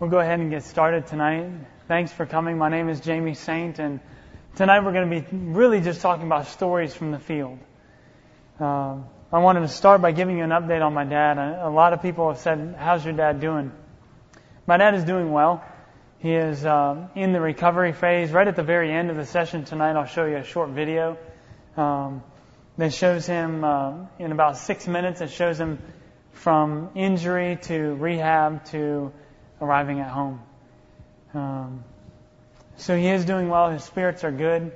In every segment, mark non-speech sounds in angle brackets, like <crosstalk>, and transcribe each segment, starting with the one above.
We'll go ahead and get started tonight. Thanks for coming. My name is Jaime Saint, and tonight we're going to be really just talking about stories from the field. Uh, I wanted to start by giving you an update on my dad. A lot of people have said, How's your dad doing? My dad is doing well. He is uh, in the recovery phase. Right at the very end of the session tonight, I'll show you a short video um, that shows him uh, in about six minutes. It shows him from injury to rehab to arriving at home. Um, so he is doing well. His spirits are good.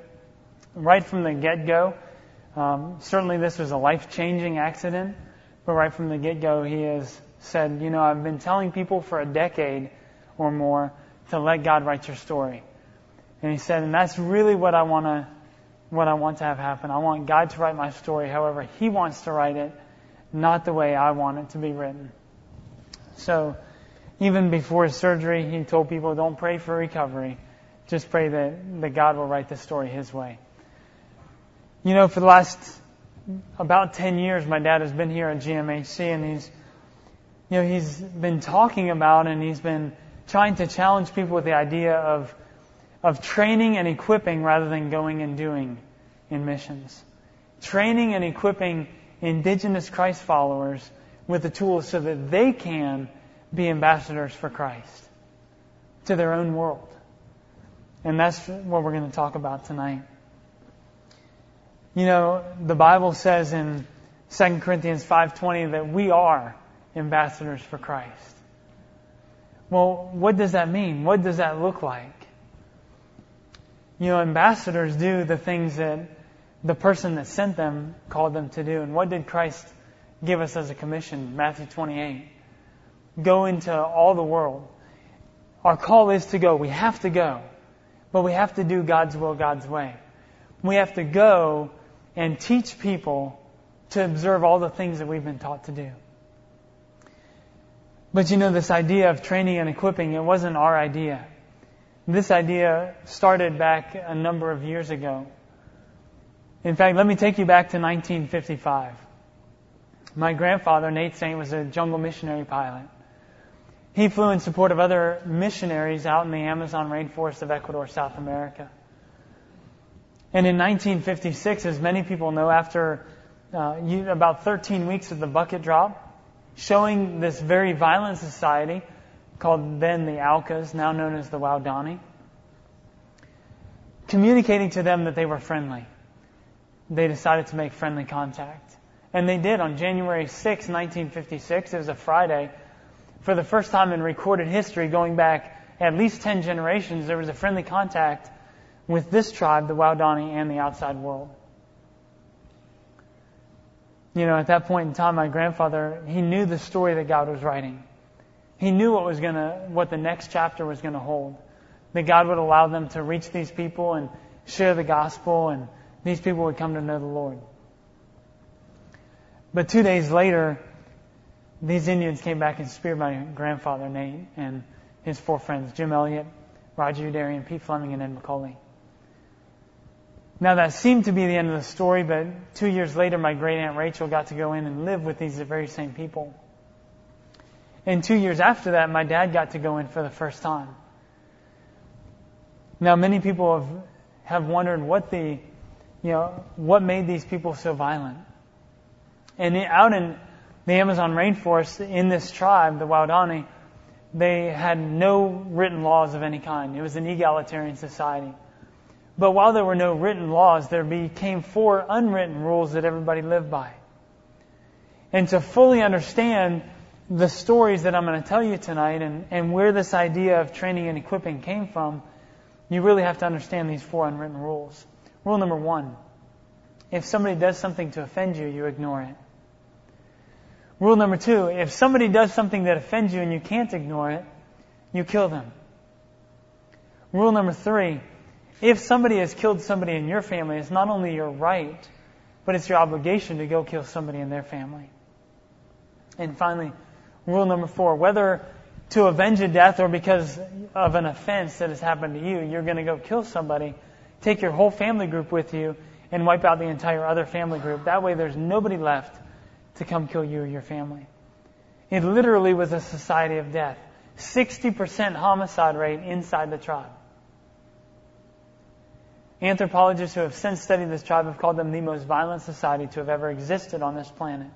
Right from the get go, um, certainly this was a life changing accident, but right from the get go, he has said, You know, I've been telling people for a decade or more to let God write your story. And he said, and that's really what I want to what I want to have happen. I want God to write my story however he wants to write it, not the way I want it to be written. So even before his surgery, he told people, don't pray for recovery. Just pray that, that God will write the story his way. You know, for the last about 10 years, my dad has been here at GMHC and he's, you know, he's been talking about and he's been trying to challenge people with the idea of, of training and equipping rather than going and doing in missions. Training and equipping indigenous Christ followers with the tools so that they can be ambassadors for Christ to their own world. And that's what we're going to talk about tonight. You know, the Bible says in 2 Corinthians 5:20 that we are ambassadors for Christ. Well, what does that mean? What does that look like? You know, ambassadors do the things that the person that sent them called them to do. And what did Christ give us as a commission? Matthew 28 go into all the world. Our call is to go. We have to go. But we have to do God's will, God's way. We have to go and teach people to observe all the things that we've been taught to do. But you know, this idea of training and equipping, it wasn't our idea. This idea started back a number of years ago. In fact, let me take you back to 1955. My grandfather, Nate Saint, was a jungle missionary pilot. He flew in support of other missionaries out in the Amazon rainforest of Ecuador, South America. And in 1956, as many people know, after uh, about 13 weeks of the bucket drop, showing this very violent society called then the Aucas, now known as the Waodani, communicating to them that they were friendly. They decided to make friendly contact. And they did on January 6, 1956. It was a Friday for the first time in recorded history, going back at least 10 generations, there was a friendly contact with this tribe, the Waodani, and the outside world. You know, at that point in time, my grandfather, he knew the story that God was writing. He knew what was gonna, what the next chapter was gonna hold. That God would allow them to reach these people and share the gospel and these people would come to know the Lord. But two days later, these Indians came back and speared my grandfather, Nate, and his four friends, Jim Elliot, Roger Youderian, Pete Fleming, and Ed McCully. Now that seemed to be the end of the story, but two years later, my great aunt Rachel got to go in and live with these very same people. And two years after that, my dad got to go in for the first time. Now, many people have, have wondered what the, you know, what made these people so violent. And out in the Amazon rainforest in this tribe, the Waodani, they had no written laws of any kind. It was an egalitarian society. But while there were no written laws, there became four unwritten rules that everybody lived by. And to fully understand the stories that I'm going to tell you tonight and, and where this idea of training and equipping came from, you really have to understand these four unwritten rules. Rule number one if somebody does something to offend you, you ignore it. Rule number two, if somebody does something that offends you and you can't ignore it, you kill them. Rule number three, if somebody has killed somebody in your family, it's not only your right, but it's your obligation to go kill somebody in their family. And finally, rule number four, whether to avenge a death or because of an offense that has happened to you, you're going to go kill somebody, take your whole family group with you, and wipe out the entire other family group. That way there's nobody left to come kill you or your family. It literally was a society of death. 60% homicide rate inside the tribe. Anthropologists who have since studied this tribe have called them the most violent society to have ever existed on this planet.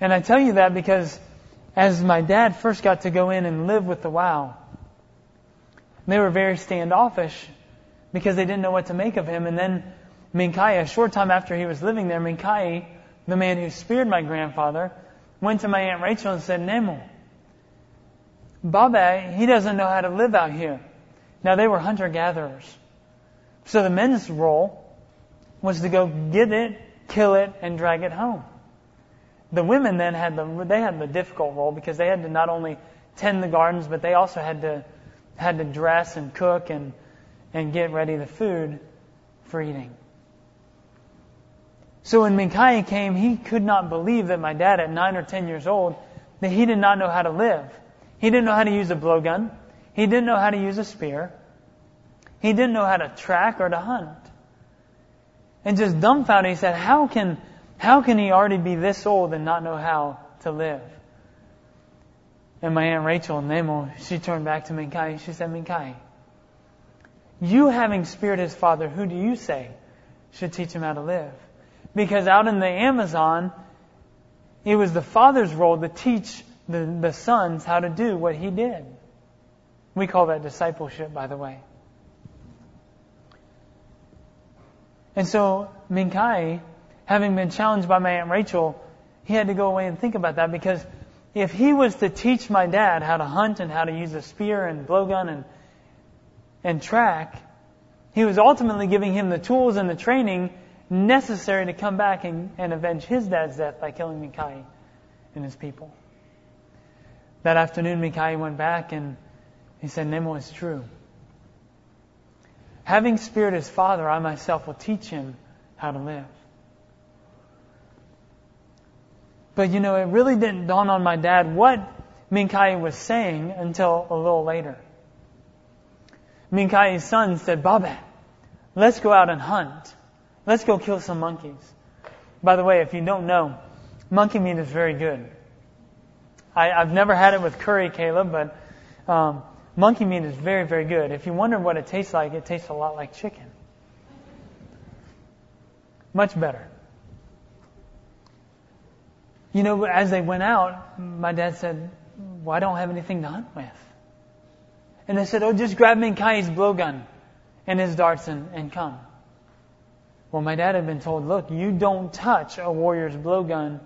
And I tell you that because as my dad first got to go in and live with the wow, they were very standoffish because they didn't know what to make of him. And then Mincaye, a short time after he was living there, Mincaye, the man who speared my grandfather, went to my Aunt Rachel and said, Nemo, Baba, he doesn't know how to live out here. Now they were hunter gatherers. So the men's role was to go get it, kill it, and drag it home. The women then had the, they had the difficult role because they had to not only tend the gardens, but they also had to, had to dress and cook and, and get ready the food for eating. So when Mincaye came, he could not believe that my dad at nine or ten years old, that he did not know how to live. He didn't know how to use a blowgun. He didn't know how to use a spear. He didn't know how to track or to hunt. And just dumbfounded, he said, how can, how can he already be this old and not know how to live? And my Aunt Rachel, and Nemo, she turned back to Mincaye. She said, Mincaye, you having speared his father, who do you say should teach him how to live? Because out in the Amazon, it was the father's role to teach the, the sons how to do what he did. We call that discipleship, by the way. And so Mincaye, having been challenged by my Aunt Rachel, he had to go away and think about that because if he was to teach my dad how to hunt and how to use a spear and blowgun and, and track, he was ultimately giving him the tools and the training necessary to come back and, and avenge his dad's death by killing Mincaye and his people. That afternoon, Mincaye went back and he said, Nemo is true. Having speared his father, I myself will teach him how to live. But you know, it really didn't dawn on my dad what Mincaye was saying until a little later. Mincaye's son said, Baba, let's go out and hunt. Let's go kill some monkeys. By the way, if you don't know, monkey meat is very good. I, have never had it with curry, Caleb, but um, monkey meat is very, very good. If you wonder what it tastes like, it tastes a lot like chicken. Much better. You know, as they went out, my dad said, Well, I don't have anything to hunt with. And they said, Oh, just grab Mincaye's blowgun and his darts and, and come. Well, my dad had been told, look, you don't touch a warrior's blowgun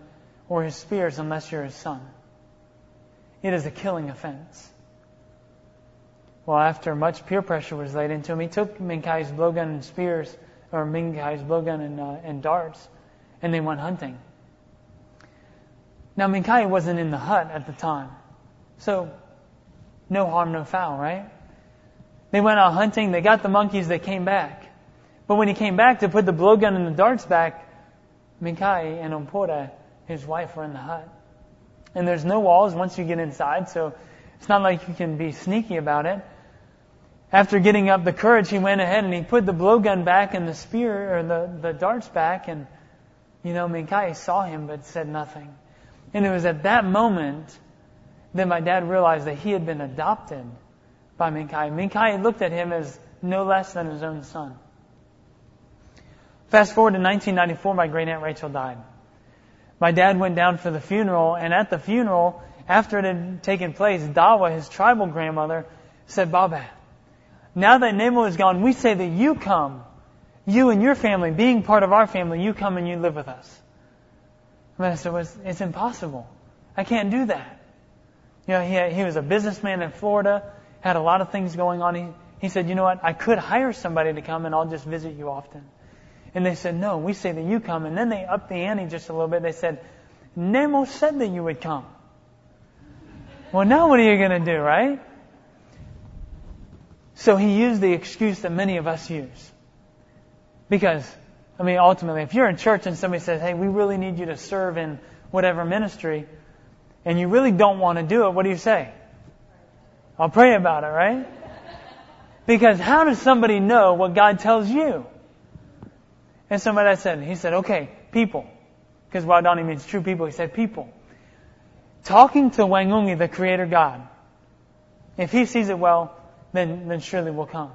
or his spears unless you're his son. It is a killing offense. Well, after much peer pressure was laid into him, he took Mincaye's blowgun and spears, or Mincaye's blowgun and, uh, and darts, and they went hunting. Now, Mincaye wasn't in the hut at the time, so no harm, no foul, right? They went out hunting, they got the monkeys, they came back. But when he came back to put the blowgun and the darts back, Mincaye and Ompora, his wife, were in the hut. And there's no walls once you get inside, so it's not like you can be sneaky about it. After getting up the courage, he went ahead and he put the blowgun back and the spear or the, the darts back, and you know, Mincaye saw him but said nothing. And it was at that moment that my dad realized that he had been adopted by Mincaye. Mincaye looked at him as no less than his own son. Fast forward to 1994, my great aunt Rachel died. My dad went down for the funeral, and at the funeral, after it had taken place, Dawa, his tribal grandmother, said, Baba, now that Nemo is gone, we say that you come, you and your family, being part of our family, you come and you live with us. And I said, well, it's, it's impossible. I can't do that. You know, he, he was a businessman in Florida, had a lot of things going on. He, he said, you know what, I could hire somebody to come and I'll just visit you often. And they said, no, we say that you come. And then they upped the ante just a little bit. They said, Nemo said that you would come. Well, now what are you going to do, right? So he used the excuse that many of us use. Because, I mean, ultimately, if you're in church and somebody says, hey, we really need you to serve in whatever ministry, and you really don't want to do it, what do you say? I'll pray about it, right? Because how does somebody know what God tells you? And somebody said, he said, okay, people. Because Waodani means true people. He said, people. talking to Wangungi, the creator God. If he sees it well, then, then surely we'll come.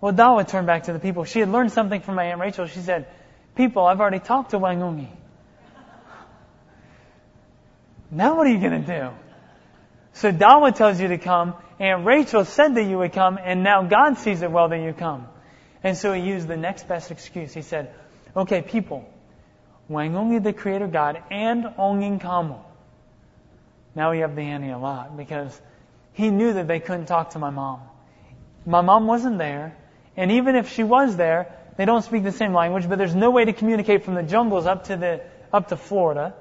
Well, Dawa turned back to the people. She had learned something from my Aunt Rachel. She said, people, I've already talked to Wangungi. Now what are you going to do? So Dawa tells you to come, and Rachel said that you would come, and now God sees it well that you come. And so he used the next best excuse. He said, okay, people, Wangungi the creator God and Ongin Kamo. Now we have the ante a lot because he knew that they couldn't talk to my mom. My mom wasn't there, and even if she was there, they don't speak the same language, but there's no way to communicate from the jungles up to the up to Florida.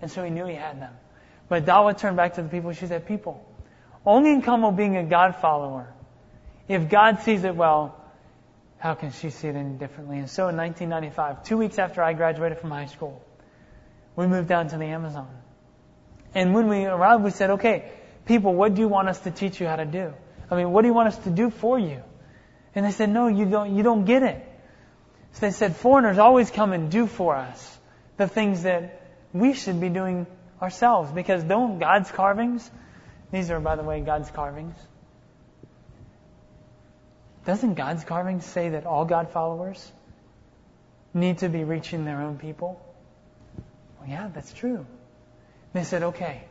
And so he knew he had them. But Dawa turned back to the people. She said, People, only Kamo being a God follower, if God sees it well, how can she see it any differently? And so in 1995, two weeks after I graduated from high school, we moved down to the Amazon. And when we arrived, we said, okay, people, what do you want us to teach you how to do? I mean, what do you want us to do for you? And they said, no, you don't, you don't get it. So they said, foreigners always come and do for us the things that we should be doing ourselves because don't God's carvings, these are, by the way, God's carvings. Doesn't God's carving say that all God followers need to be reaching their own people? Well, yeah, that's true. They said, okay.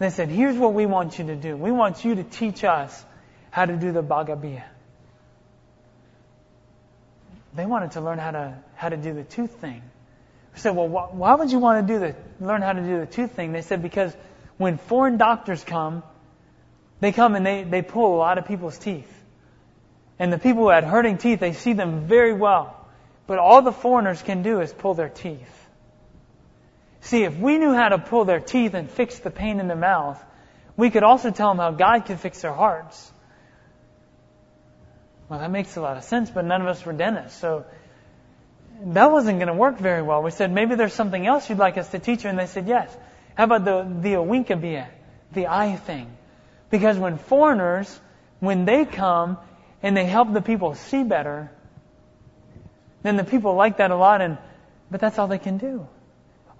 They said, here's what we want you to do. We want you to teach us how to do the Bagabiya. They wanted to learn how to, how to do the tooth thing. We said, well, wh- why would you want to do the, learn how to do the tooth thing? They said, because when foreign doctors come, they come and they, they pull a lot of people's teeth. And the people who had hurting teeth, they see them very well. But all the foreigners can do is pull their teeth. See, if we knew how to pull their teeth and fix the pain in their mouth, we could also tell them how God could fix their hearts. Well, that makes a lot of sense, but none of us were dentists, so that wasn't going to work very well. We said, maybe there's something else you'd like us to teach you, and they said, yes. How about the, the awinkabia, the eye thing? Because when foreigners, when they come and they help the people see better, then the people like that a lot, and, but that's all they can do.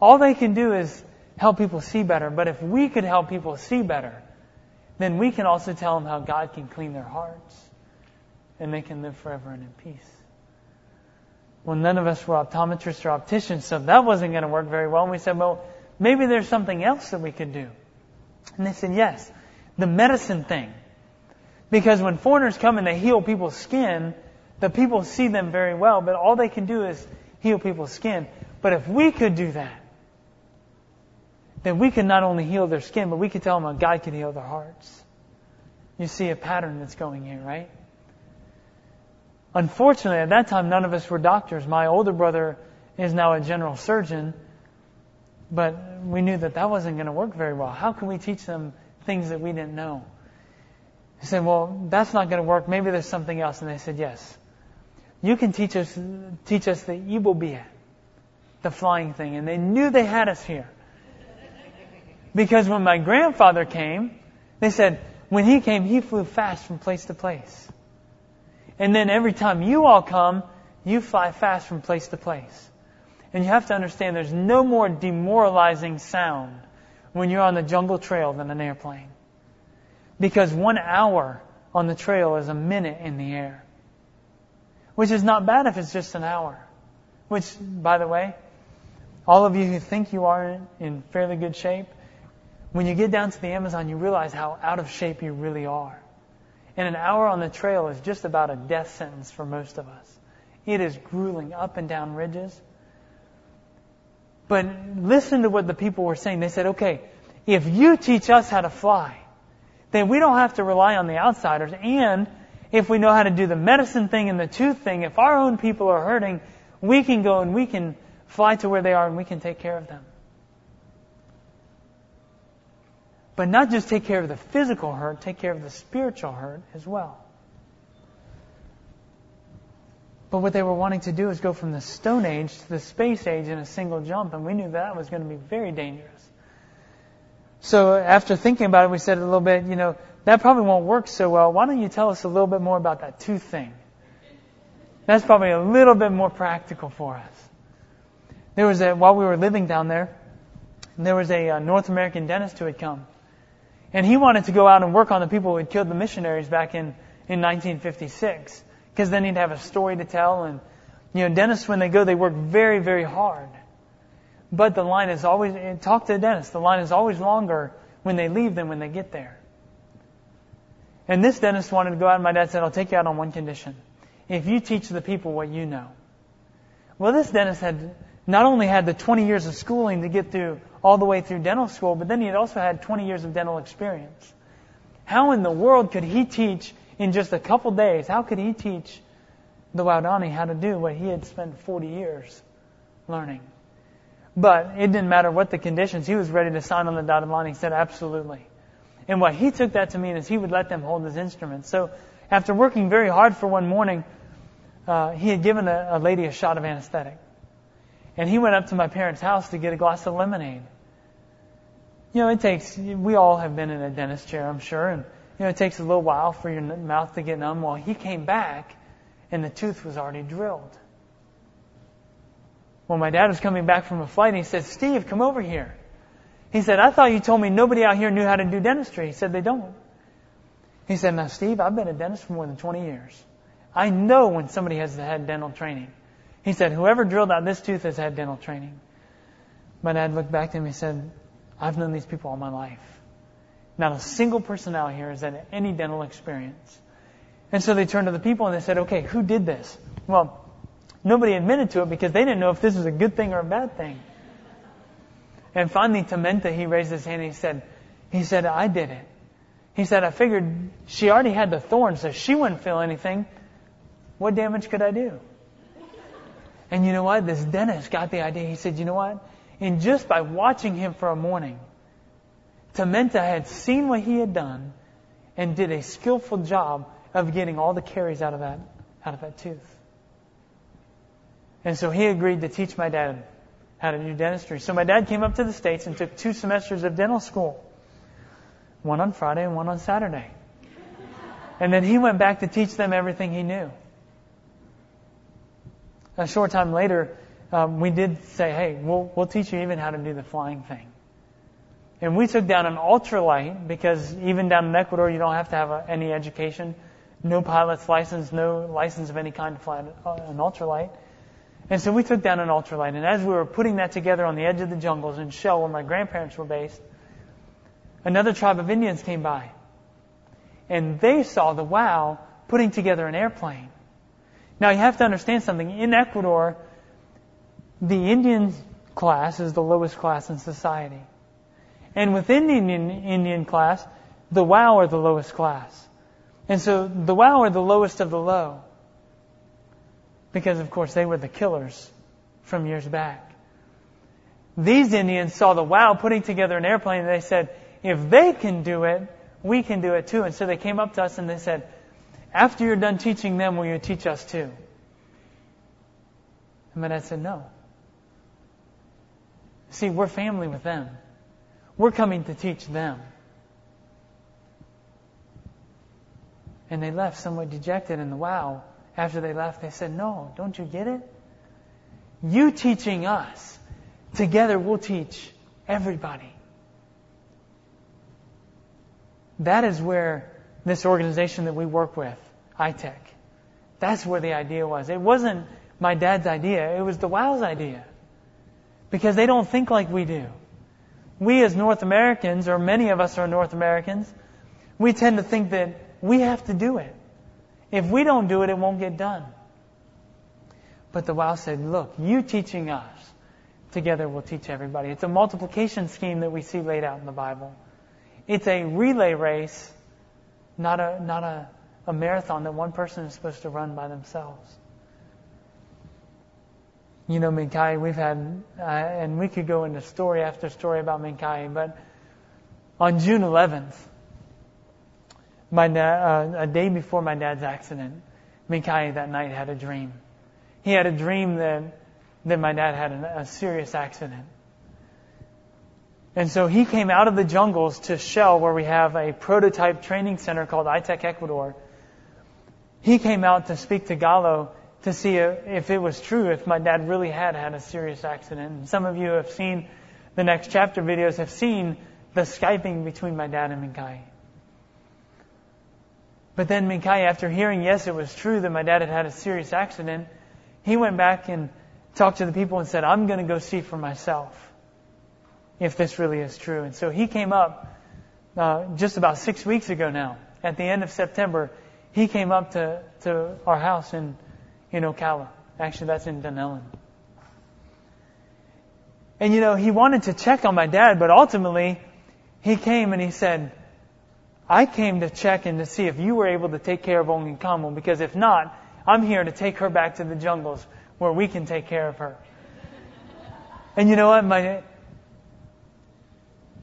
All they can do is help people see better, but if we could help people see better, then we can also tell them how God can clean their hearts and they can live forever and in peace. Well, none of us were optometrists or opticians, so that wasn't going to work very well. And we said, well, maybe there's something else that we could do. And they said, yes, the medicine thing. Because when foreigners come and they heal people's skin, the people see them very well, but all they can do is heal people's skin. But if we could do that, then we could not only heal their skin, but we could tell them how God can heal their hearts. You see a pattern that's going here, right? Unfortunately, at that time, none of us were doctors. My older brother is now a general surgeon, but we knew that that wasn't going to work very well. How can we teach them things that we didn't know? He said, well, that's not going to work. Maybe there's something else. And they said, yes. You can teach us, teach us the ibobia, the flying thing. And they knew they had us here. Because when my grandfather came, they said, when he came, he flew fast from place to place. And then every time you all come, you fly fast from place to place. And you have to understand there's no more demoralizing sound when you're on the jungle trail than an airplane. Because one hour on the trail is a minute in the air. Which is not bad if it's just an hour. Which, by the way, all of you who think you are in fairly good shape, when you get down to the Amazon, you realize how out of shape you really are. And an hour on the trail is just about a death sentence for most of us. It is grueling up and down ridges. But listen to what the people were saying. They said, okay, if you teach us how to fly, then we don't have to rely on the outsiders. And if we know how to do the medicine thing and the tooth thing, if our own people are hurting, we can go and we can fly to where they are and we can take care of them. But not just take care of the physical hurt, take care of the spiritual hurt as well. But what they were wanting to do is go from the Stone Age to the Space Age in a single jump, and we knew that was going to be very dangerous. So after thinking about it, we said a little bit, you know, that probably won't work so well. Why don't you tell us a little bit more about that tooth thing? That's probably a little bit more practical for us. There was a, while we were living down there, there was a, uh, North American dentist who had come. And he wanted to go out and work on the people who had killed the missionaries back in, in 1956. Because then he'd have a story to tell. And, you know, dentists, when they go, they work very, very hard. But the line is always, talk to the dentist, the line is always longer when they leave than when they get there. And this dentist wanted to go out, and my dad said, I'll take you out on one condition. If you teach the people what you know. Well, this dentist had not only had the 20 years of schooling to get through all the way through dental school, but then he had also had 20 years of dental experience. How in the world could he teach in just a couple days? How could he teach the Waodani how to do what he had spent 40 years learning? But it didn't matter what the conditions. He was ready to sign on the dotted line. He said, absolutely. And what he took that to mean is he would let them hold his instruments. So after working very hard for one morning, uh, he had given a, a lady a shot of anesthetic. And he went up to my parents' house to get a glass of lemonade. You know, it takes, we all have been in a dentist chair, I'm sure, and, you know, it takes a little while for your mouth to get numb. Well, he came back, and the tooth was already drilled. Well, my dad was coming back from a flight, and he said, Steve, come over here. He said, I thought you told me nobody out here knew how to do dentistry. He said, they don't. He said, now, Steve, I've been a dentist for more than 20 years. I know when somebody has had dental training. He said, whoever drilled out this tooth has had dental training. My dad looked back at him and he said, I've known these people all my life. Not a single person out here has had any dental experience. And so they turned to the people and they said, okay, who did this? Well, nobody admitted to it because they didn't know if this was a good thing or a bad thing. And finally, Tamenta, he raised his hand and he said, he said, I did it. He said, I figured she already had the thorn, so she wouldn't feel anything. What damage could I do? And you know what? This dentist got the idea. He said, you know what? And just by watching him for a morning, Tamenta had seen what he had done and did a skillful job of getting all the caries out of that, out of that tooth. And so he agreed to teach my dad how to do dentistry. So my dad came up to the States and took two semesters of dental school. One on Friday and one on Saturday. And then he went back to teach them everything he knew. A short time later, um, we did say, hey, we'll, we'll teach you even how to do the flying thing. And we took down an ultralight because even down in Ecuador, you don't have to have a, any education. No pilot's license, no license of any kind to fly an, uh, an ultralight. And so we took down an ultralight. And as we were putting that together on the edge of the jungles in Shell, where my grandparents were based, another tribe of Indians came by. And they saw the WOW putting together an airplane. Now you have to understand something. In Ecuador, the Indian class is the lowest class in society. And within the Indian, Indian class, the WOW are the lowest class. And so the WOW are the lowest of the low. Because of course they were the killers from years back. These Indians saw the WOW putting together an airplane and they said, if they can do it, we can do it too. And so they came up to us and they said, after you're done teaching them, will you teach us too? And my dad said, no. See, we're family with them. We're coming to teach them. And they left somewhat dejected and the wow. After they left, they said, No, don't you get it? You teaching us. Together we'll teach everybody. That is where this organization that we work with, I-TEC, that's where the idea was. It wasn't my dad's idea, it was the WOW's idea because they don't think like we do. We as North Americans, or many of us are North Americans, we tend to think that we have to do it. If we don't do it, it won't get done. But the WOW said, look, you teaching us, together we'll teach everybody. It's a multiplication scheme that we see laid out in the Bible. It's a relay race, not a, not a, a marathon that one person is supposed to run by themselves you know, Mincaye, we've had, uh, and we could go into story after story about Mincaye, but on June 11th, my uh, a day before my dad's accident, Mincaye that night had a dream. He had a dream that, that my dad had a, a serious accident. And so he came out of the jungles to Shell, where we have a prototype training center called I-TEC Ecuador. He came out to speak to Gallo to see if it was true, if my dad really had had a serious accident. And some of you have seen the next chapter videos have seen the Skyping between my dad and Mincaye. But then Mincaye, after hearing, yes, it was true that my dad had had a serious accident, he went back and talked to the people and said, I'm going to go see for myself if this really is true. And so he came up uh, just about six weeks ago now, at the end of September, he came up to, to our house in, in Ocala. Actually, that's in Dunnellon. And you know, he wanted to check on my dad, but ultimately, he came and he said, I came to check and to see if you were able to take care of Ongi Kamu, because if not, I'm here to take her back to the jungles where we can take care of her. And you know what? My,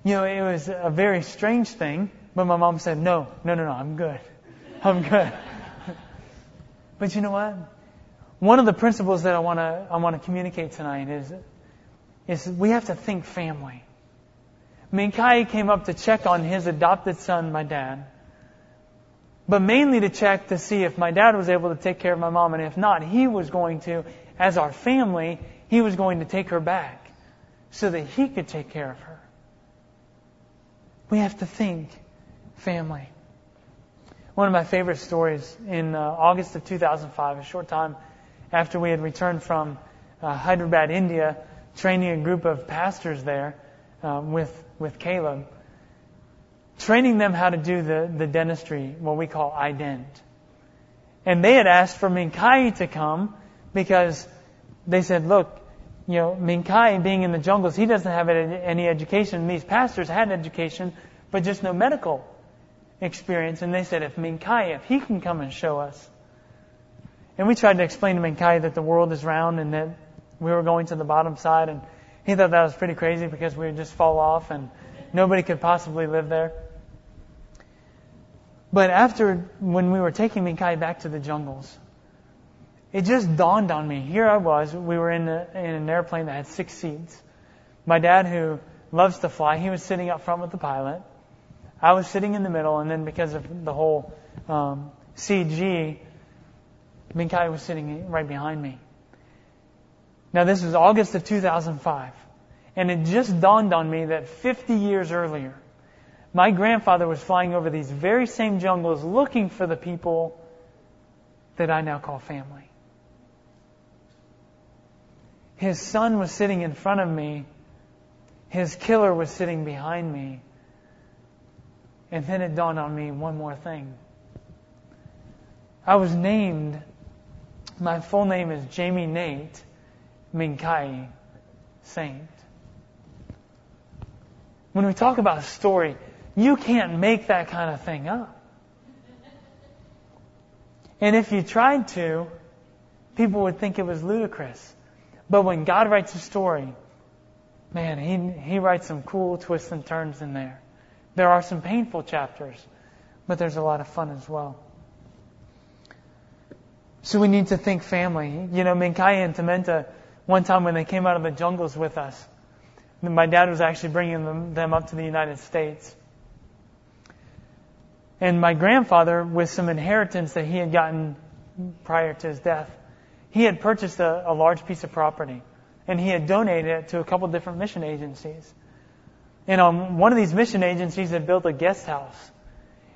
you know, it was a very strange thing, but my mom said, no, no, no, no, I'm good. I'm good. <laughs> but you know what? One of the principles that I want to, I want to communicate tonight is, is we have to think family. Mincaye came up to check on his adopted son, my dad, but mainly to check to see if my dad was able to take care of my mom, and if not, he was going to, as our family, he was going to take her back so that he could take care of her. We have to think family. One of my favorite stories in uh, August of 2005, a short time after we had returned from uh, Hyderabad, India, training a group of pastors there um, with with Caleb, training them how to do the, the dentistry, what we call iDent. And they had asked for Mincaye to come because they said, look, you know, Mincaye being in the jungles, he doesn't have any education. These pastors had education, but just no medical experience. And they said, if Mincaye, if he can come and show us. And we tried to explain to Mincaye that the world is round and that we were going to the bottom side. And he thought that was pretty crazy because we would just fall off and nobody could possibly live there. But after, when we were taking Mincaye back to the jungles, it just dawned on me. Here I was. We were in, a, in an airplane that had six seats. My dad, who loves to fly, he was sitting up front with the pilot. I was sitting in the middle, and then because of the whole um, CG, Mincaye was sitting right behind me. Now, this was August of 2005. And it just dawned on me that 50 years earlier, my grandfather was flying over these very same jungles looking for the people that I now call family. His son was sitting in front of me. His killer was sitting behind me. And then it dawned on me one more thing. I was named, my full name is Jaime Nate Mincaye Saint. When we talk about a story, you can't make that kind of thing up. And if you tried to, people would think it was ludicrous. But when God writes a story, man, he, he writes some cool twists and turns in there. There are some painful chapters, but there's a lot of fun as well. So we need to think family. You know, Mincaye and Tamenta, one time when they came out of the jungles with us, my dad was actually bringing them, them up to the United States. And my grandfather, with some inheritance that he had gotten prior to his death, he had purchased a, a large piece of property and he had donated it to a couple different mission agencies. And on one of these mission agencies had built a guest house.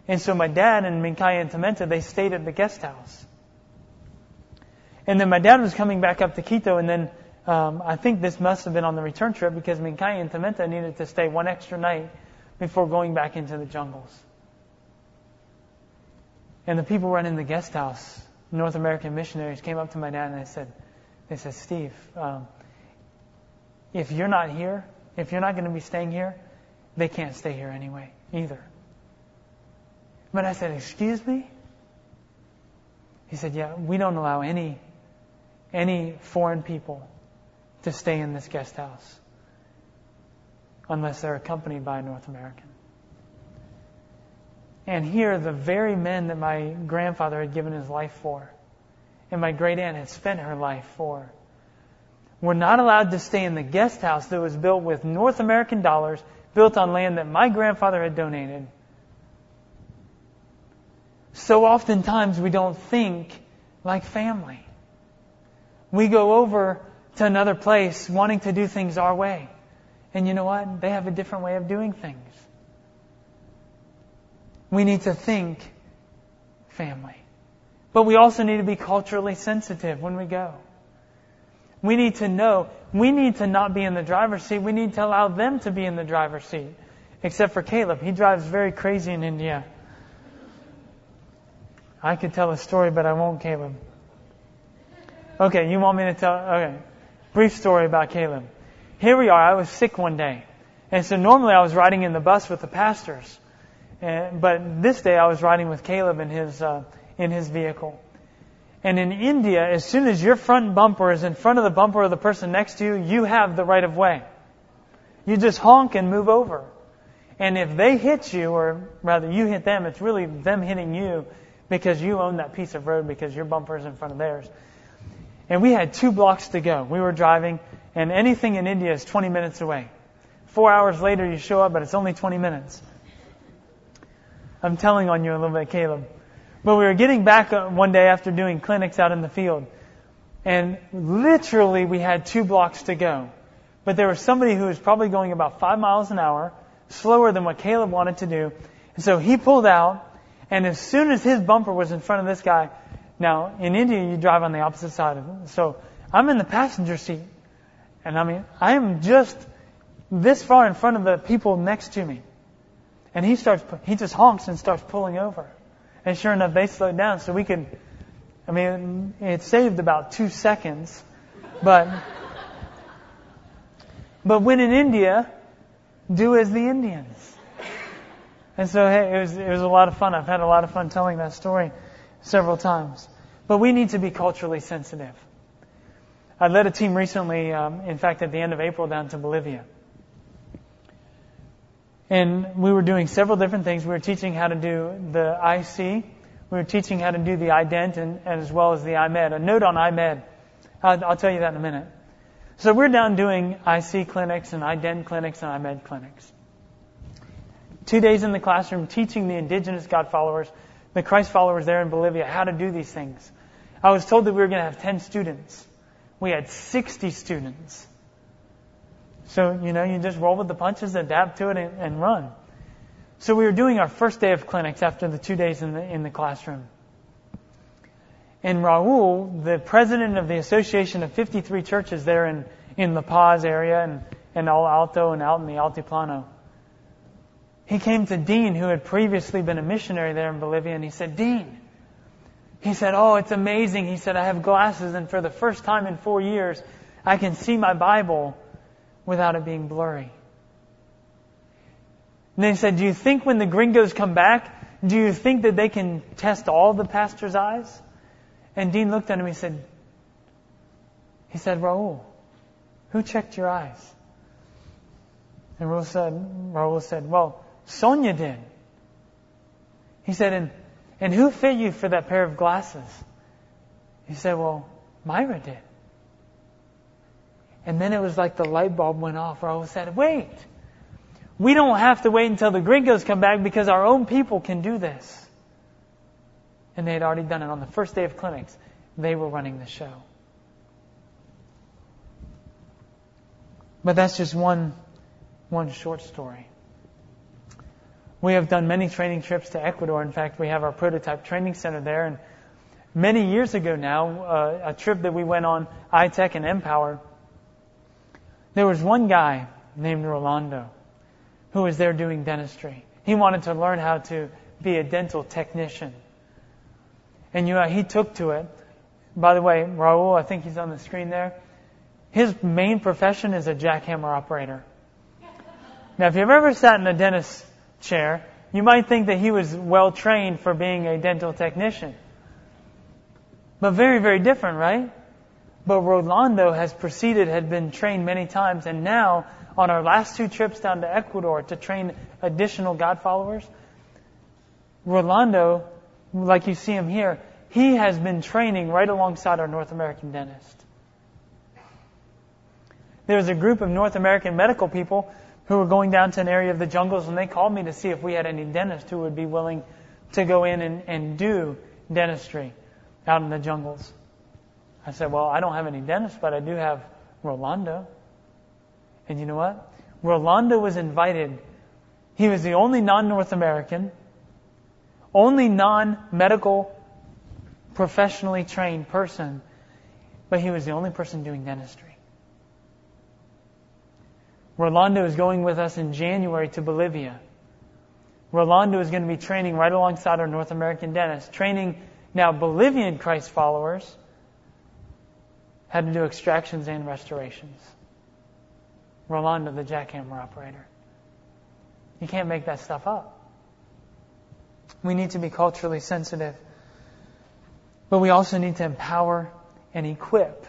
And so my dad and Mincaye and Tamenta, they stayed at the guest house. And then my dad was coming back up to Quito and then um, I think this must have been on the return trip because Mincaye and Tamenta needed to stay one extra night before going back into the jungles. And the people running the guest house North American missionaries came up to my dad and they said, they said, Steve, um, if you're not here, if you're not going to be staying here, they can't stay here anyway, either. But I said, excuse me? He said, yeah, we don't allow any, any foreign people to stay in this guest house unless they're accompanied by a North American. And here, the very men that my grandfather had given his life for, and my great aunt had spent her life for, were not allowed to stay in the guest house that was built with North American dollars, built on land that my grandfather had donated. So oftentimes we don't think like family. We go over to another place wanting to do things our way. And you know what? They have a different way of doing things. We need to think family. But we also need to be culturally sensitive when we go. We need to know, we need to not be in the driver's seat. We need to allow them to be in the driver's seat. Except for Caleb. He drives very crazy in India. I could tell a story, but I won't, Caleb. Okay, you want me to tell? Okay. Brief story about Caleb. Here we are. I was sick one day. And so normally I was riding in the bus with the pastors. And, but this day I was riding with Caleb in his, uh, in his vehicle. And in India, as soon as your front bumper is in front of the bumper of the person next to you, you have the right of way. You just honk and move over. And if they hit you, or rather you hit them, it's really them hitting you because you own that piece of road because your bumper is in front of theirs. And we had two blocks to go. We were driving, and anything in India is 20 minutes away. Four hours later, you show up, but it's only 20 minutes. I'm telling on you a little bit, Caleb. But we were getting back uh, one day after doing clinics out in the field. And literally, we had two blocks to go. But there was somebody who was probably going about five miles an hour, slower than what Caleb wanted to do. And so he pulled out, and as soon as his bumper was in front of this guy, now, in India, you drive on the opposite side of it. So I'm in the passenger seat. And I mean, I am just this far in front of the people next to me. And he starts, he just honks and starts pulling over. And sure enough, they slowed down so we could, I mean, it saved about two seconds. But, but when in India, do as the Indians. And so, hey, it was, it was a lot of fun. I've had a lot of fun telling that story several times. But we need to be culturally sensitive. I led a team recently, um, in fact, at the end of April down to Bolivia. And we were doing several different things. We were teaching how to do the iSee. We were teaching how to do the iDent and, and as well as the iMed. A note on iMed. I'll, I'll tell you that in a minute. So we're down doing iSee clinics and iDent clinics and iMed clinics. Two days in the classroom teaching the indigenous God followers the Christ followers there in Bolivia how to do these things. I was told that we were going to have 10 students. We had 60 students. So, you know, you just roll with the punches, adapt to it, and, and run. So we were doing our first day of clinics after the two days in the, in the classroom. And Raul, the president of the Association of 53 churches there in, in La Paz area and, and El Alto and out in the Altiplano, he came to Dean, who had previously been a missionary there in Bolivia, and he said, Dean, he said, Oh, it's amazing. He said, I have glasses, and for the first time in four years, I can see my Bible without it being blurry. And they said, Do you think when the gringos come back, do you think that they can test all the pastor's eyes? And Dean looked at him, he said, he said, Raul, who checked your eyes? And Raul said, Raul said, well, Sonia did. He said, and, and who fit you for that pair of glasses? He said, well, Myra did. And then it was like the light bulb went off. Raul said, wait, we don't have to wait until the gringos come back because our own people can do this. And they had already done it on the first day of clinics. They were running the show. But that's just one, one short story. We have done many training trips to Ecuador. In fact, we have our prototype training center there. And many years ago now, uh, a trip that we went on, I-TEC and Empower, there was one guy named Rolando who was there doing dentistry. He wanted to learn how to be a dental technician. And you know, he took to it. By the way, Raul, I think he's on the screen there. His main profession is a jackhammer operator. Now, if you've ever sat in a dentist chair, you might think that he was well trained for being a dental technician. But very, very different, right? But Rolando has proceeded, had been trained many times, and now on our last two trips down to Ecuador to train additional God followers, Rolando, like you see him here, he has been training right alongside our North American dentist. There was a group of North American medical people who were going down to an area of the jungles and they called me to see if we had any dentists who would be willing to go in and, and do dentistry out in the jungles. I said, well, I don't have any dentists, but I do have Rolando. And you know what? Rolando was invited. He was the only non-North American, only non-medical, professionally trained person, but he was the only person doing dentistry. Rolando is going with us in January to Bolivia. Rolando is going to be training right alongside our North American dentist, training now Bolivian Christ followers how to do extractions and restorations. Rolando, the jackhammer operator. You can't make that stuff up. We need to be culturally sensitive, but we also need to empower and equip.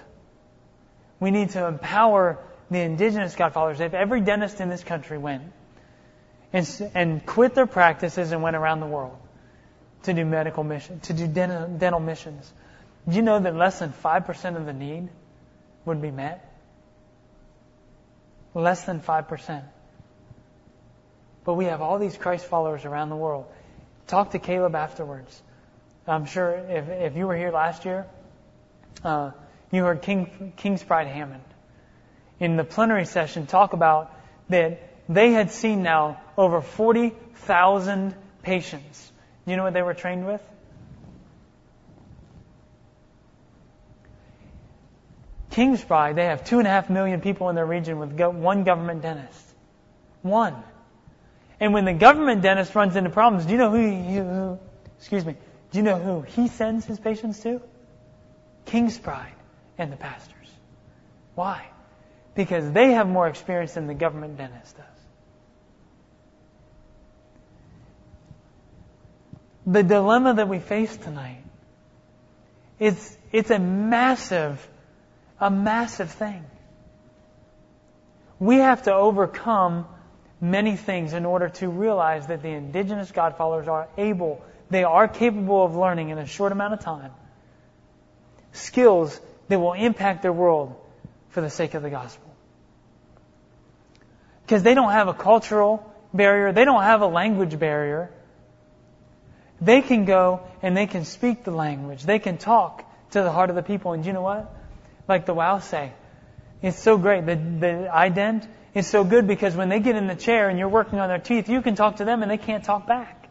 We need to empower the indigenous God followers. If every dentist in this country went and, and quit their practices and went around the world to do medical mission, to do dental, dental missions, do you know that less than 5% of the need would be met? Less than 5%. But we have all these Christ followers around the world. Talk to Caleb afterwards. I'm sure if, if you were here last year, uh, you heard King, King's Pride Hammond in the plenary session talk about that they had seen now over 40,000 patients. Do you know what they were trained with? Kingsbride, they have two and a half million people in their region with go- one government dentist. One. And when the government dentist runs into problems, do you know who, he, who excuse me, do you know who he sends his patients to? Kingsbride and the pastors. Why? Because they have more experience than the government dentist does. The dilemma that we face tonight is it's a massive a massive thing. We have to overcome many things in order to realize that the indigenous God followers are able, they are capable of learning in a short amount of time skills that will impact their world for the sake of the gospel. Because they don't have a cultural barrier, they don't have a language barrier. They can go and they can speak the language. They can talk to the heart of the people. And you know what? like the wow say. It's so great. The, the iDent is so good because when they get in the chair and you're working on their teeth, you can talk to them and they can't talk back.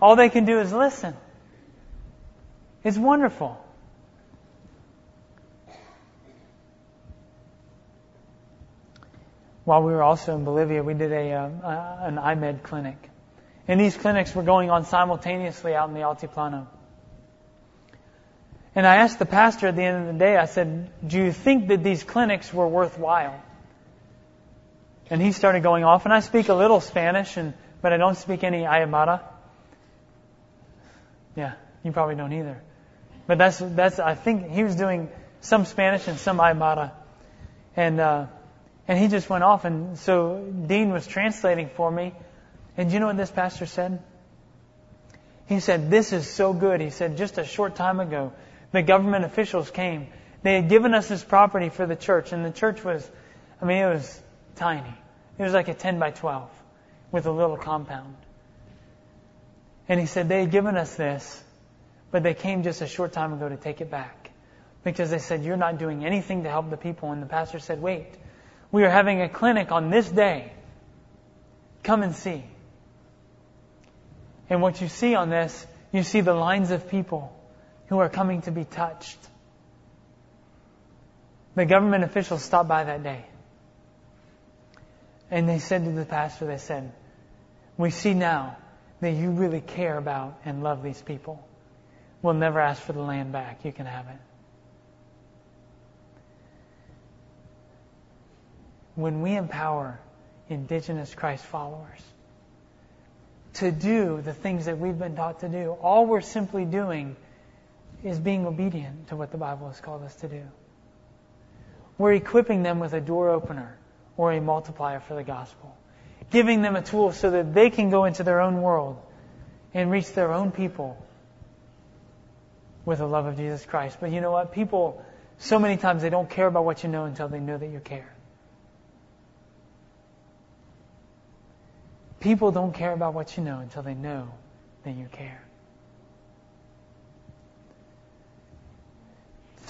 All they can do is listen. It's wonderful. While we were also in Bolivia, we did a, uh, an iMed clinic. And these clinics were going on simultaneously out in the Altiplano. And I asked the pastor at the end of the day, I said, Do you think that these clinics were worthwhile? And he started going off, and I speak a little Spanish, and, but I don't speak any Aymara. Yeah, you probably don't either. But that's, that's, I think he was doing some Spanish and some Aymara. And, uh, and he just went off, and so Dean was translating for me. And do you know what this pastor said? He said, This is so good. He said, just a short time ago, the government officials came. They had given us this property for the church, and the church was, I mean, it was tiny. It was like a 10 by 12 with a little compound. And he said they had given us this, but they came just a short time ago to take it back. Because they said, You're not doing anything to help the people. And the pastor said, Wait, we are having a clinic on this day. Come and see. And what you see on this, you see the lines of people who are coming to be touched. The government officials stopped by that day. And they said to the pastor, they said, We see now that you really care about and love these people. We'll never ask for the land back. You can have it. When we empower indigenous Christ followers to do the things that we've been taught to do, all we're simply doing is being obedient to what the Bible has called us to do. We're equipping them with a door opener or a multiplier for the gospel, giving them a tool so that they can go into their own world and reach their own people with the love of Jesus Christ. But you know what? People, so many times, they don't care about what you know until they know that you care. People don't care about what you know until they know that you care.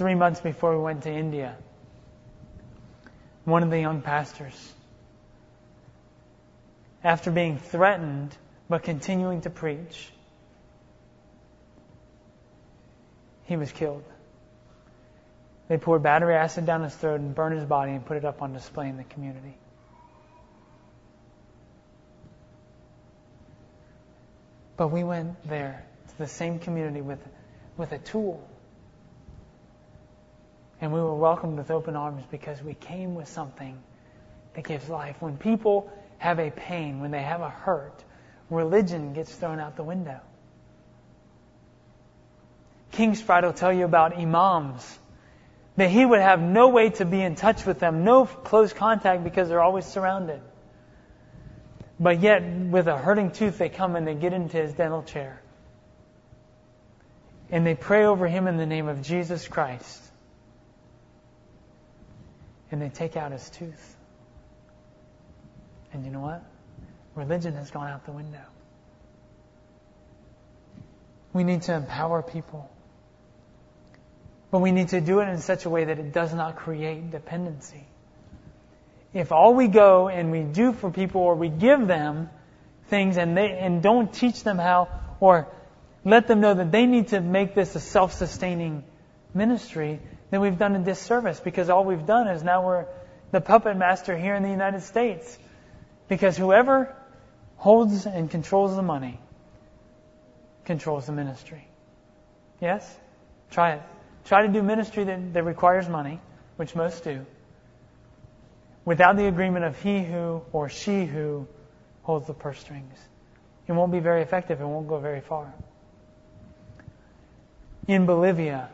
three months before we went to India, one of the young pastors after being threatened but continuing to preach, he was killed. They poured battery acid down his throat and burned his body and put it up on display in the community. But we went there to the same community with, with a tool. And we were welcomed with open arms because we came with something that gives life. When people have a pain, when they have a hurt, religion gets thrown out the window. Kingspride will tell you about imams. That he would have no way to be in touch with them, no close contact because they're always surrounded. But yet, with a hurting tooth, they come and they get into his dental chair. And they pray over him in the name of Jesus Christ. And they take out his tooth. And you know what? Religion has gone out the window. We need to empower people. But we need to do it in such a way that it does not create dependency. If all we go and we do for people or we give them things and they and don't teach them how or let them know that they need to make this a self-sustaining ministry, then we've done a disservice because all we've done is now we're the puppet master here in the United States. Because whoever holds and controls the money controls the ministry. Yes? Try it. Try to do ministry that, that requires money, which most do, without the agreement of he who or she who holds the purse strings. It won't be very effective. It won't go very far. In Bolivia,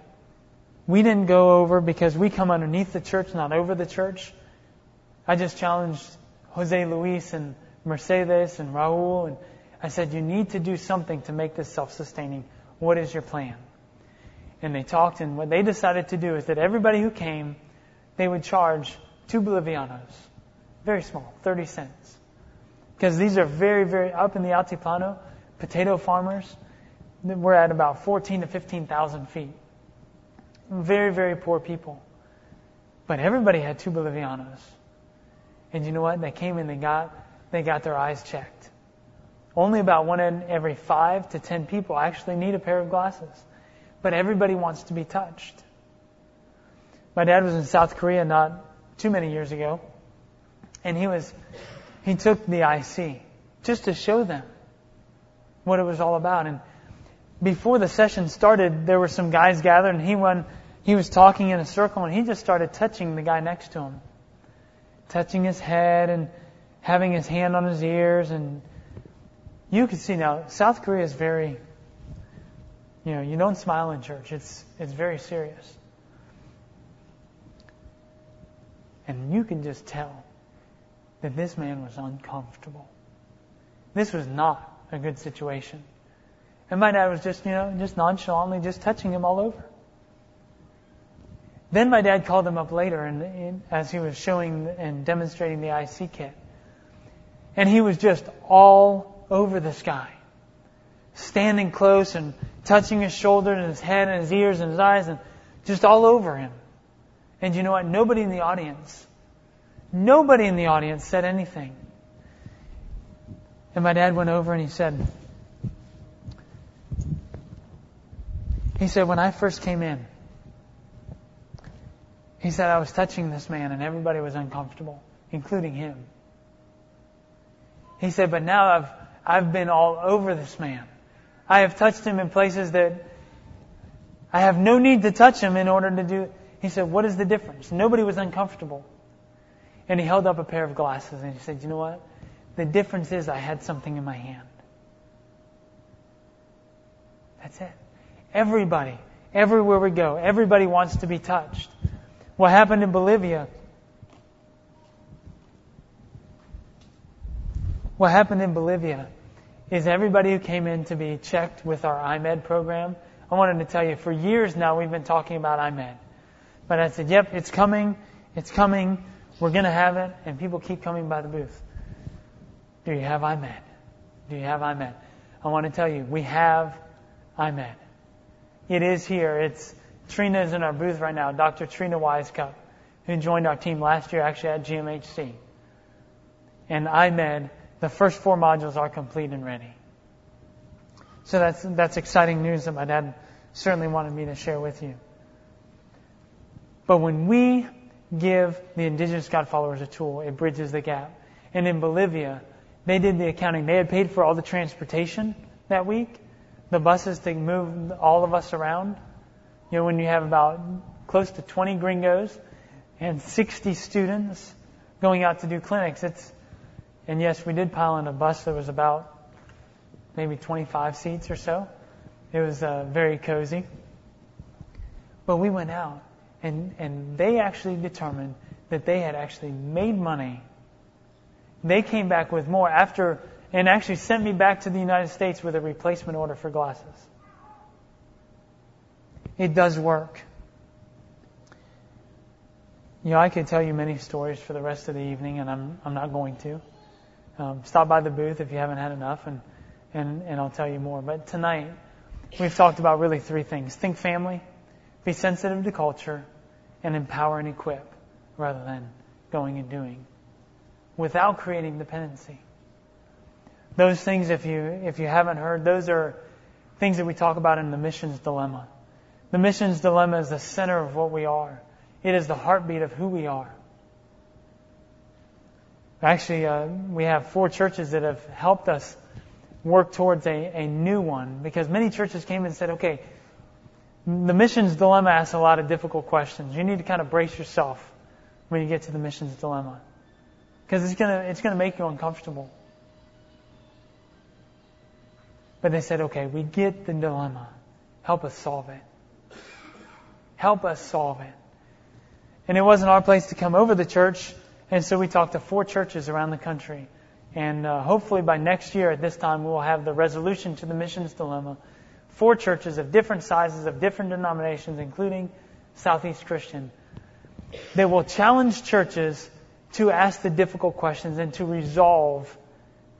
we didn't go over because we come underneath the church, not over the church. I just challenged Jose Luis and Mercedes and Raul, and I said, You need to do something to make this self sustaining. What is your plan? and they talked, and what they decided to do is that everybody who came, they would charge two bolivianos, very small, 30 cents. Because these are very, very, up in the Altiplano, potato farmers, we're at about 14 to 15,000 feet. Very, very poor people. But everybody had two bolivianos. And you know what? They came and they got, they got their eyes checked. Only about one in every five to ten people actually need a pair of glasses but everybody wants to be touched. My dad was in South Korea not too many years ago, and he was he took the iSee just to show them what it was all about. And before the session started, there were some guys gathered, and he went he was talking in a circle, and he just started touching the guy next to him, touching his head and having his hand on his ears, and you could see now South Korea is very you know, you don't smile in church. It's, it's very serious. And you can just tell that this man was uncomfortable. This was not a good situation. And my dad was just, you know, just nonchalantly just touching him all over. Then my dad called him up later and, as he was showing and demonstrating the iSee kit. And he was just all over this guy. Standing close and touching his shoulder and his head and his ears and his eyes and just all over him. And you know what? Nobody in the audience, nobody in the audience said anything. And my dad went over and he said, he said, when I first came in, he said, I was touching this man and everybody was uncomfortable, including him. He said, but now I've, I've been all over this man. I have touched him in places that I have no need to touch him in order to do. He said, What is the difference? Nobody was uncomfortable. And he held up a pair of glasses and he said, You know what? The difference is I had something in my hand. That's it. Everybody, everywhere we go, everybody wants to be touched. What happened in Bolivia? What happened in Bolivia is everybody who came in to be checked with our iMed program. I wanted to tell you, for years now we've been talking about iMed. But I said, yep, it's coming, it's coming, we're going to have it, and people keep coming by the booth. Do you have iMed? Do you have iMed? I want to tell you, we have iMed. It is here. It's Trina is in our booth right now, Dr. Trina Wisecup, who joined our team last year actually at GMHC. And iMed the first four modules are complete and ready. So that's, that's exciting news that my dad certainly wanted me to share with you. But when we give the indigenous God followers a tool, it bridges the gap. And in Bolivia, they did the accounting. They had paid for all the transportation that week, the buses to move all of us around. You know, when you have about close to 20 gringos and 60 students going out to do clinics, it's, and yes, we did pile in a bus that was about maybe 25 seats or so. It was uh, very cozy. But we went out and, and they actually determined that they had actually made money. They came back with more after, and actually sent me back to the United States with a replacement order for glasses. It does work. You know, I could tell you many stories for the rest of the evening, and I'm, I'm not going to. Um, stop by the booth if you haven't had enough, and, and, and I'll tell you more. But tonight, we've talked about really three things think family, be sensitive to culture, and empower and equip rather than going and doing without creating dependency. Those things, if you, if you haven't heard, those are things that we talk about in the missions dilemma. The missions dilemma is the center of what we are. It is the heartbeat of who we are. Actually, uh, we have four churches that have helped us work towards a, a new one because many churches came and said, okay, the missions dilemma asks a lot of difficult questions. You need to kind of brace yourself when you get to the missions dilemma. Because it's gonna, it's gonna make you uncomfortable. But they said, okay, we get the dilemma. Help us solve it. Help us solve it. And it wasn't our place to come over the church, and so we talked to four churches around the country. And uh, hopefully by next year at this time, we will have the resolution to the missions dilemma four churches of different sizes, of different denominations, including Southeast Christian, They will challenge churches to ask the difficult questions and to resolve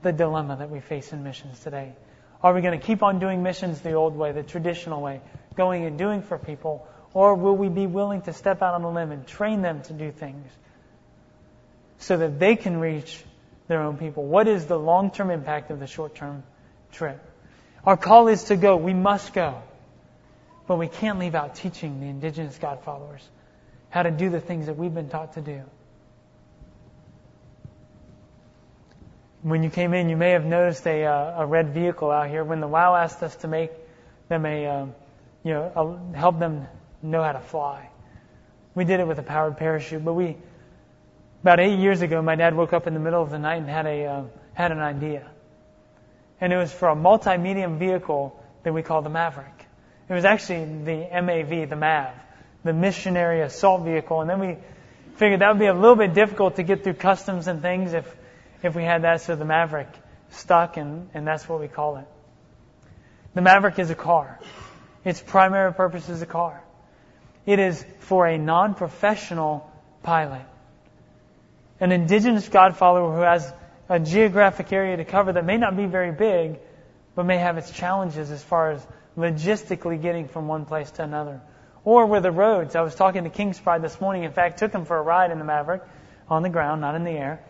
the dilemma that we face in missions today. Are we going to keep on doing missions the old way, the traditional way, going and doing for people, or will we be willing to step out on a limb and train them to do things so that they can reach their own people? What is the long term impact of the short term trip? Our call is to go. We must go. But we can't leave out teaching the indigenous God followers how to do the things that we've been taught to do. When you came in, you may have noticed a, uh, a red vehicle out here. When the WOW asked us to make them a, uh, you know, a, help them know how to fly, we did it with a powered parachute. But we, about eight years ago, my dad woke up in the middle of the night and had a uh, had an idea and it was for a multi-medium vehicle that we call the Maverick. It was actually the MAV, the MAV, the missionary assault vehicle, and then we figured that would be a little bit difficult to get through customs and things if if we had that, so the Maverick stuck, and, and that's what we call it. The Maverick is a car. Its primary purpose is a car. It is for a non-professional pilot. An indigenous God follower who has a geographic area to cover that may not be very big, but may have its challenges as far as logistically getting from one place to another. Or with the roads. I was talking to King's Pride this morning. In fact, took him for a ride in the Maverick on the ground, not in the air.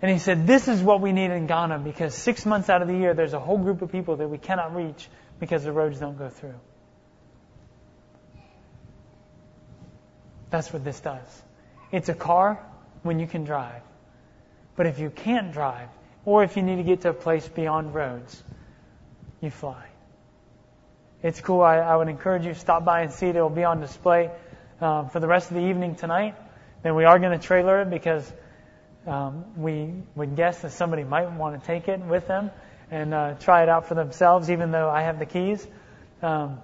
And he said, this is what we need in Ghana because six months out of the year, there's a whole group of people that we cannot reach because the roads don't go through. That's what this does. It's a car when you can drive. But if you can't drive, or if you need to get to a place beyond roads, you fly. It's cool. I, I would encourage you to stop by and see it. It will be on display um, for the rest of the evening tonight. Then we are going to trailer it because um, we would guess that somebody might want to take it with them and uh, try it out for themselves, even though I have the keys. Um,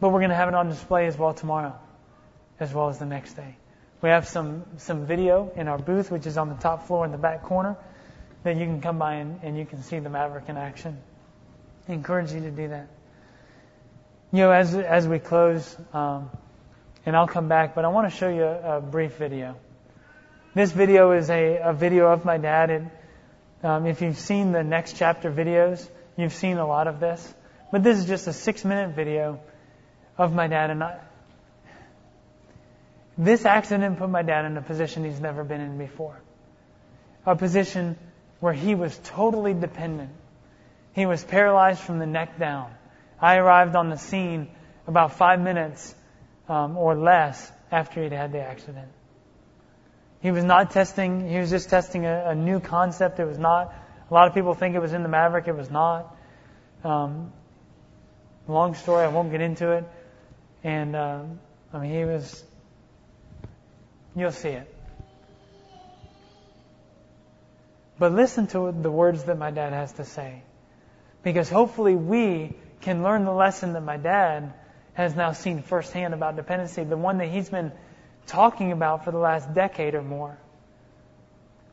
but we're going to have it on display as well tomorrow, as well as the next day. We have some, some video in our booth, which is on the top floor in the back corner, that you can come by and, and you can see the Maverick in action. I encourage you to do that. You know, as, as we close, um, and I'll come back, but I want to show you a, a brief video. This video is a, a video of my dad. And, um, if you've seen the next chapter videos, you've seen a lot of this. But this is just a six minute video of my dad. And I, this accident put my dad in a position he's never been in before. a position where he was totally dependent. He was paralyzed from the neck down. I arrived on the scene about five minutes um, or less after he'd had the accident. He was not testing, he was just testing a, a, new concept. It was not, a lot of people think it was in the Maverick, it was not. Um, long story, I won't get into it. And, um, I mean, he was, you'll see it. But listen to the words that my dad has to say. Because hopefully we can learn the lesson that my dad has now seen firsthand about dependency, the one that he's been talking about for the last decade or more.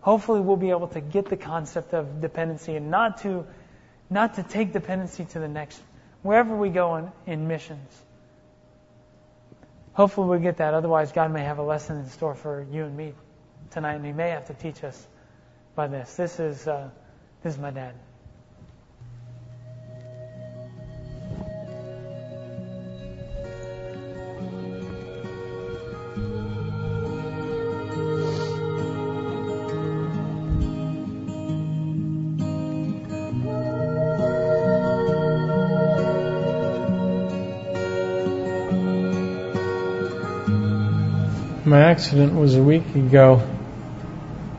Hopefully we'll be able to get the concept of dependency and not to, not to take dependency to the next, wherever we go in, in missions. Hopefully we'll get that. Otherwise, God may have a lesson in store for you and me tonight, and He may have to teach us by this. This is, uh, this is my dad. My accident was a week ago.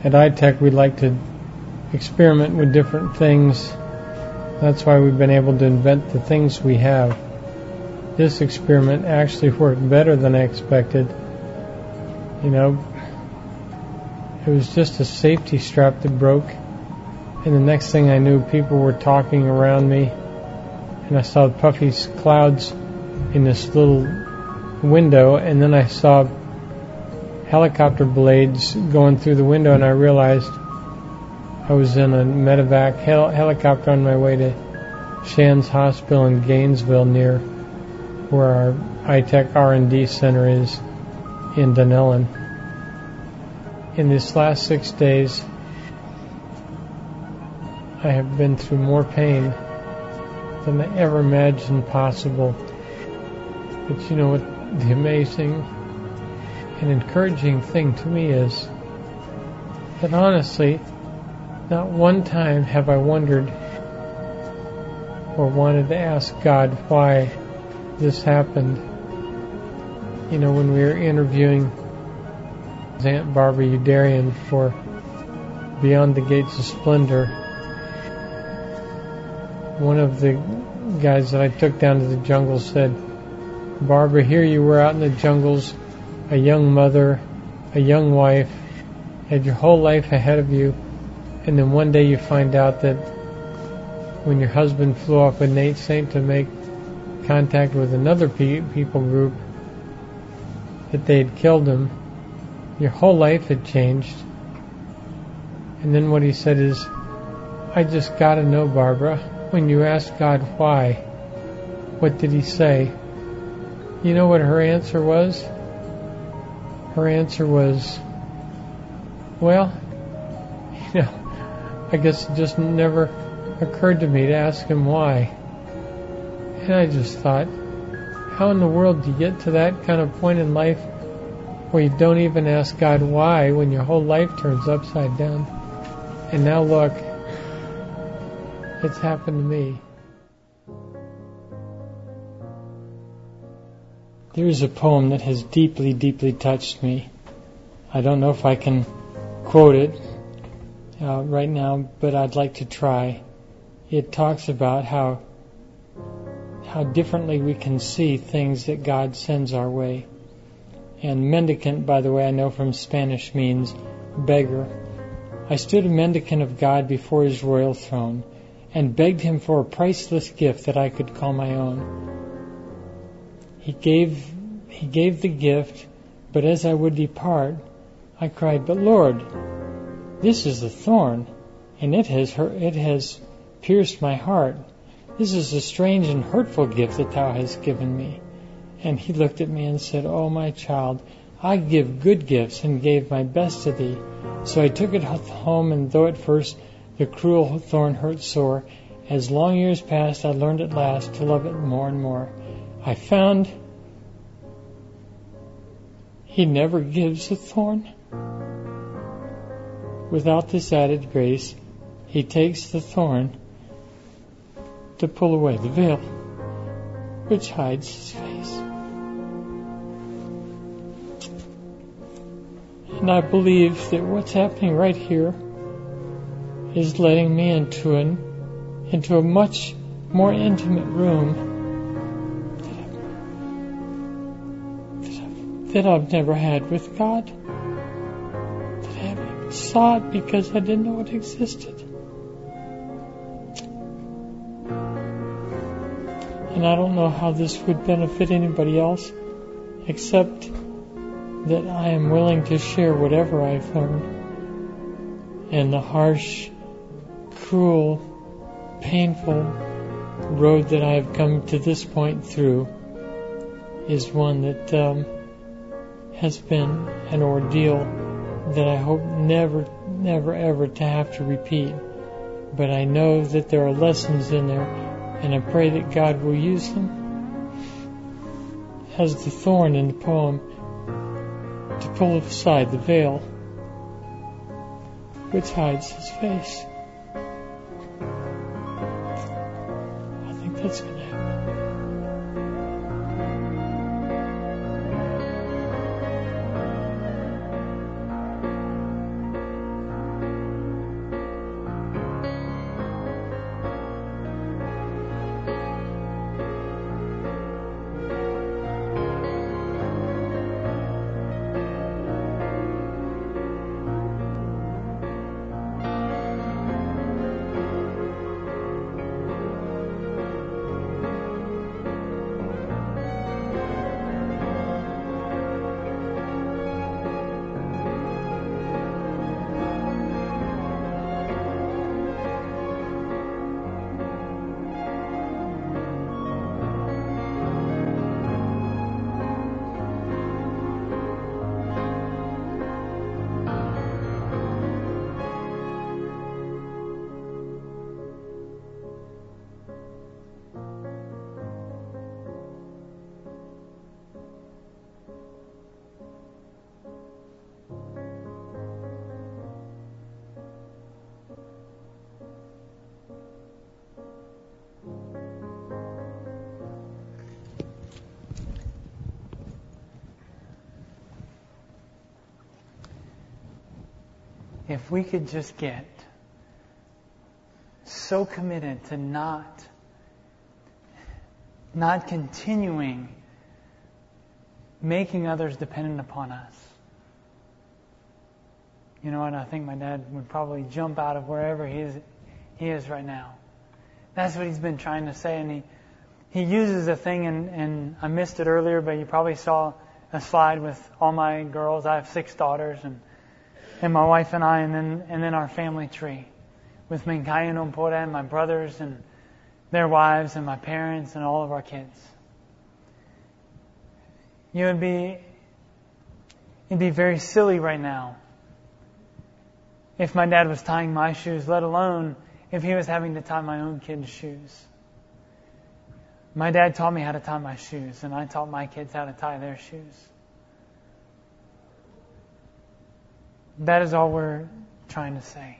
At I-TEC, we like to experiment with different things. That's why we've been able to invent the things we have. This experiment actually worked better than I expected. You know, it was just a safety strap that broke. And the next thing I knew, people were talking around me. And I saw puffy clouds in this little window. And then I saw helicopter blades going through the window, and I realized I was in a medevac hel- helicopter on my way to Shands Hospital in Gainesville, near where our I-TEC R&D center is in Dunnellon. In these last six days, I have been through more pain than I ever imagined possible. But you know what the amazing an encouraging thing to me is that honestly, not one time have I wondered or wanted to ask God why this happened. You know, when we were interviewing Aunt Barbara Youderian for Beyond the Gates of Splendor, one of the guys that I took down to the jungle said, Barbara, here you were out in the jungles a young mother, a young wife, had your whole life ahead of you, and then one day you find out that when your husband flew off with Nate Saint to make contact with another pe- people group, that they had killed him, your whole life had changed. And then what he said is, I just gotta know, Barbara, when you asked God why, what did he say? You know what her answer was? Her answer was, well, you know, I guess it just never occurred to me to ask him why. And I just thought, how in the world do you get to that kind of point in life where you don't even ask God why when your whole life turns upside down? And now look, it's happened to me. There is a poem that has deeply, deeply touched me. I don't know if I can quote it uh, right now, but I'd like to try. It talks about how how differently we can see things that God sends our way. And mendicant, by the way, I know from Spanish means beggar. I stood a mendicant of God before his royal throne and begged him for a priceless gift that I could call my own. He gave, he gave the gift, but as I would depart, I cried, But Lord, this is the thorn, and it has, hurt, it has pierced my heart. This is a strange and hurtful gift that thou hast given me. And he looked at me and said, Oh, my child, I give good gifts and gave my best to thee. So I took it home, and though at first the cruel thorn hurt sore, as long years passed, I learned at last to love it more and more. I found he never gives a thorn. without this added grace, he takes the thorn to pull away the veil which hides his face. And I believe that what's happening right here is letting me into an into a much more intimate room that I've never had with God. That I haven't sought because I didn't know it existed. And I don't know how this would benefit anybody else, except that I am willing to share whatever I've learned. And the harsh, cruel, painful road that I've come to this point through is one that um, has been an ordeal that I hope never, never, ever to have to repeat. But I know that there are lessons in there and I pray that God will use them as the thorn in the poem to pull aside the veil which hides his face. I think that's if we could just get so committed to not not continuing making others dependent upon us. You know what? I think my dad would probably jump out of wherever he is he is right now. That's what he's been trying to say, and he he uses a thing, and, and I missed it earlier, but you probably saw a slide with all my girls. I have six daughters, and and my wife and I, and then and then our family tree with Mincaye and and my brothers and their wives and my parents and all of our kids. You would be it'd be very silly right now if my dad was tying my shoes, let alone if he was having to tie my own kids' shoes. My dad taught me how to tie my shoes, and I taught my kids how to tie their shoes. That is all we're trying to say.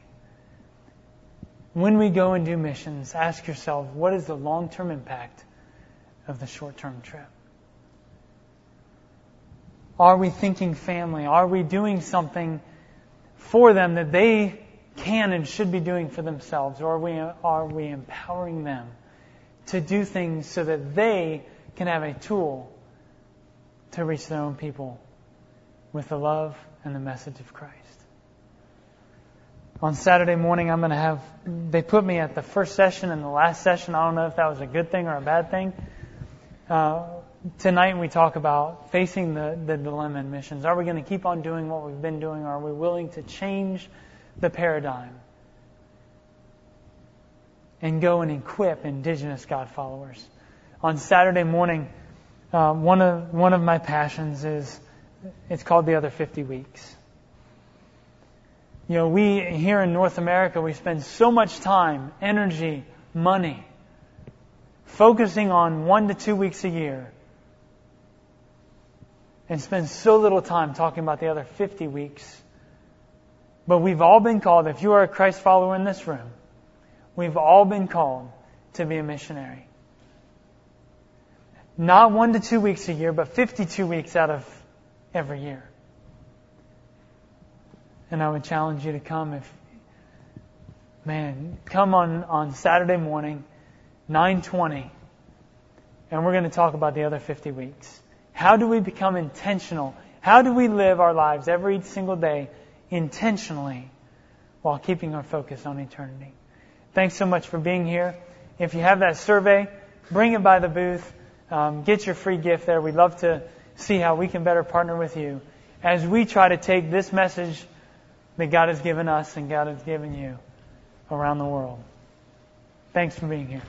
When we go and do missions, ask yourself what is the long term impact of the short term trip? Are we thinking family? Are we doing something for them that they can and should be doing for themselves? Or are we, are we empowering them to do things so that they can have a tool to reach their own people with the love and the message of Christ? on Saturday morning, I'm going to have, they put me at the first session and the last session. I don't know if that was a good thing or a bad thing. Uh, tonight we talk about facing the, the dilemma in missions. Are we going to keep on doing what we've been doing? Or are we willing to change the paradigm and go and equip indigenous God followers? On Saturday morning, uh, one of one of my passions is it's called the other 50 weeks. You know, we here in North America, we spend so much time, energy, money focusing on one to two weeks a year and spend so little time talking about the other 50 weeks But we've all been called, if you are a Christ follower in this room, we've all been called to be a missionary. Not one to two weeks a year, but 52 weeks out of every year. And I would challenge you to come if, man, come on, on Saturday morning, 920, and we're going to talk about the other 50 weeks. How do we become intentional? How do we live our lives every single day intentionally while keeping our focus on eternity? Thanks so much for being here. If you have that survey, bring it by the booth. Um, get your free gift there. We'd love to see how we can better partner with you as we try to take this message that God has given us and God has given you around the world. Thanks for being here.